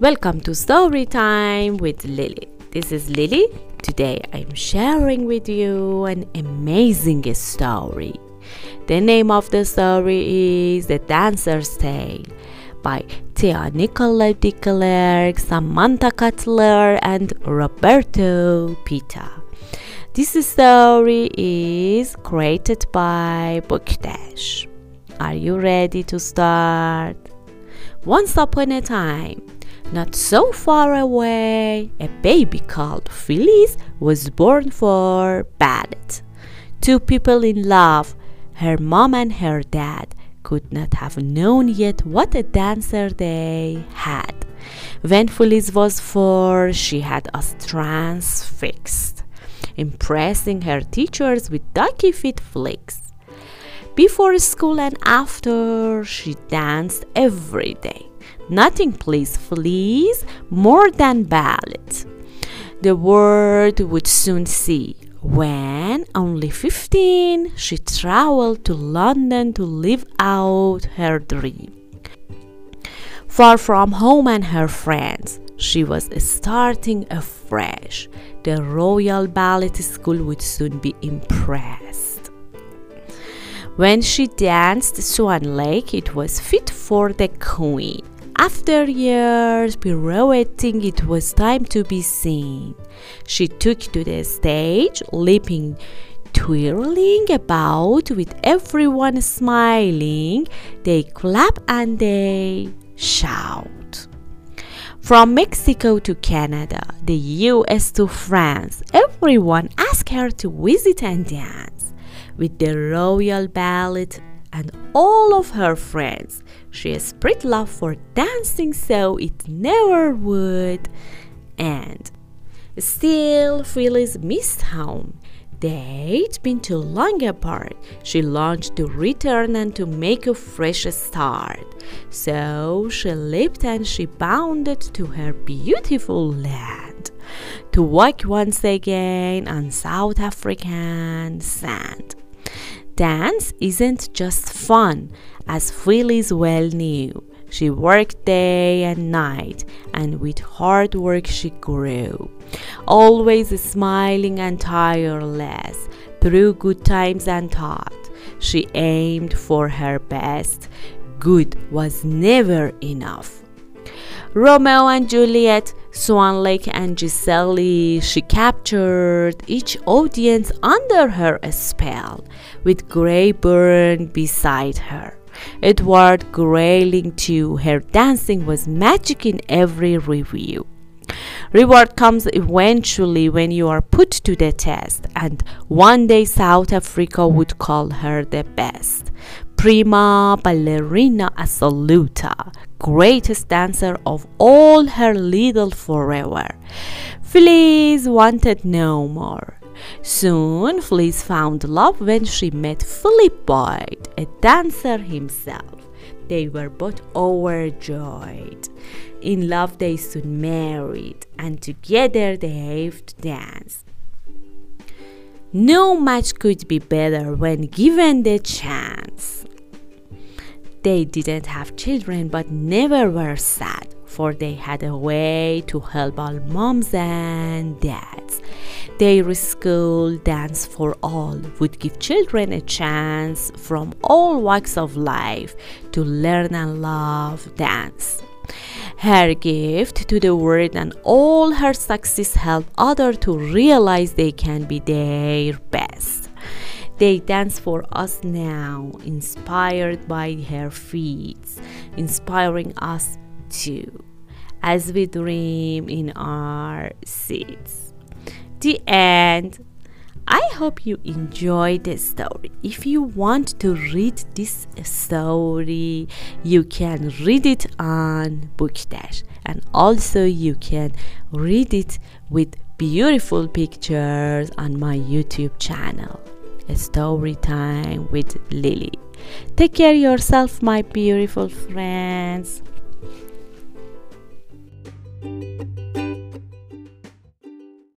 Welcome to Story Time with Lily. This is Lily. Today I'm sharing with you an amazing story. The name of the story is The Dancer's Tale by Tia Nicola de Samantha Cutler, and Roberto Pita. This story is created by Bookdash. Are you ready to start? Once upon a time, not so far away, a baby called Phyllis was born for ballet. Two people in love, her mom and her dad, could not have known yet what a dancer they had. When Phyllis was four, she had us transfixed, impressing her teachers with ducky feet flicks. Before school and after, she danced every day. Nothing pleased Phyllis more than ballet. The world would soon see. When only 15, she traveled to London to live out her dream. Far from home and her friends, she was starting afresh. The Royal Ballet School would soon be impressed. When she danced Swan Lake, it was fit for the queen. After years pirouetting, it was time to be seen. She took to the stage, leaping, twirling about with everyone smiling. They clap and they shout. From Mexico to Canada, the US to France, everyone asked her to visit and dance with the royal ballet and all of her friends. She has spread love for dancing so it never would end. Still, Phyllis missed home. They'd been too long apart. She longed to return and to make a fresh start. So she leaped and she bounded to her beautiful land to walk once again on South African sand. Dance isn't just fun, as Phyllis well knew. She worked day and night, and with hard work she grew. Always smiling and tireless, through good times and tough. She aimed for her best. Good was never enough. Romeo and Juliet, Swan Lake and Giselle, she captured each audience under her spell, with Gary Burne beside her. Edward Greyling too, her dancing was magic in every review. Reward comes eventually when you are put to the test, and one day South Africa would call her the best. Prima ballerina assoluta, greatest dancer of all her little forever. Phyllis wanted no more. Soon, Phyllis found love when she met Philip Boyd, a dancer himself. They were both overjoyed. In love, they soon married, and together they have to dance. No match could be better when given the chance. They didn't have children but never were sad, for they had a way to help all moms and dads. Their school Dance for All would give children a chance from all walks of life to learn and love dance. Her gift to the world and all her success help others to realize they can be their best. They dance for us now, inspired by her feet, inspiring us too, as we dream in our seats. The end. I hope you enjoyed the story. If you want to read this story, you can read it on Bookdash and also you can read it with beautiful pictures on my YouTube channel. Story time with Lily. Take care yourself, my beautiful friends.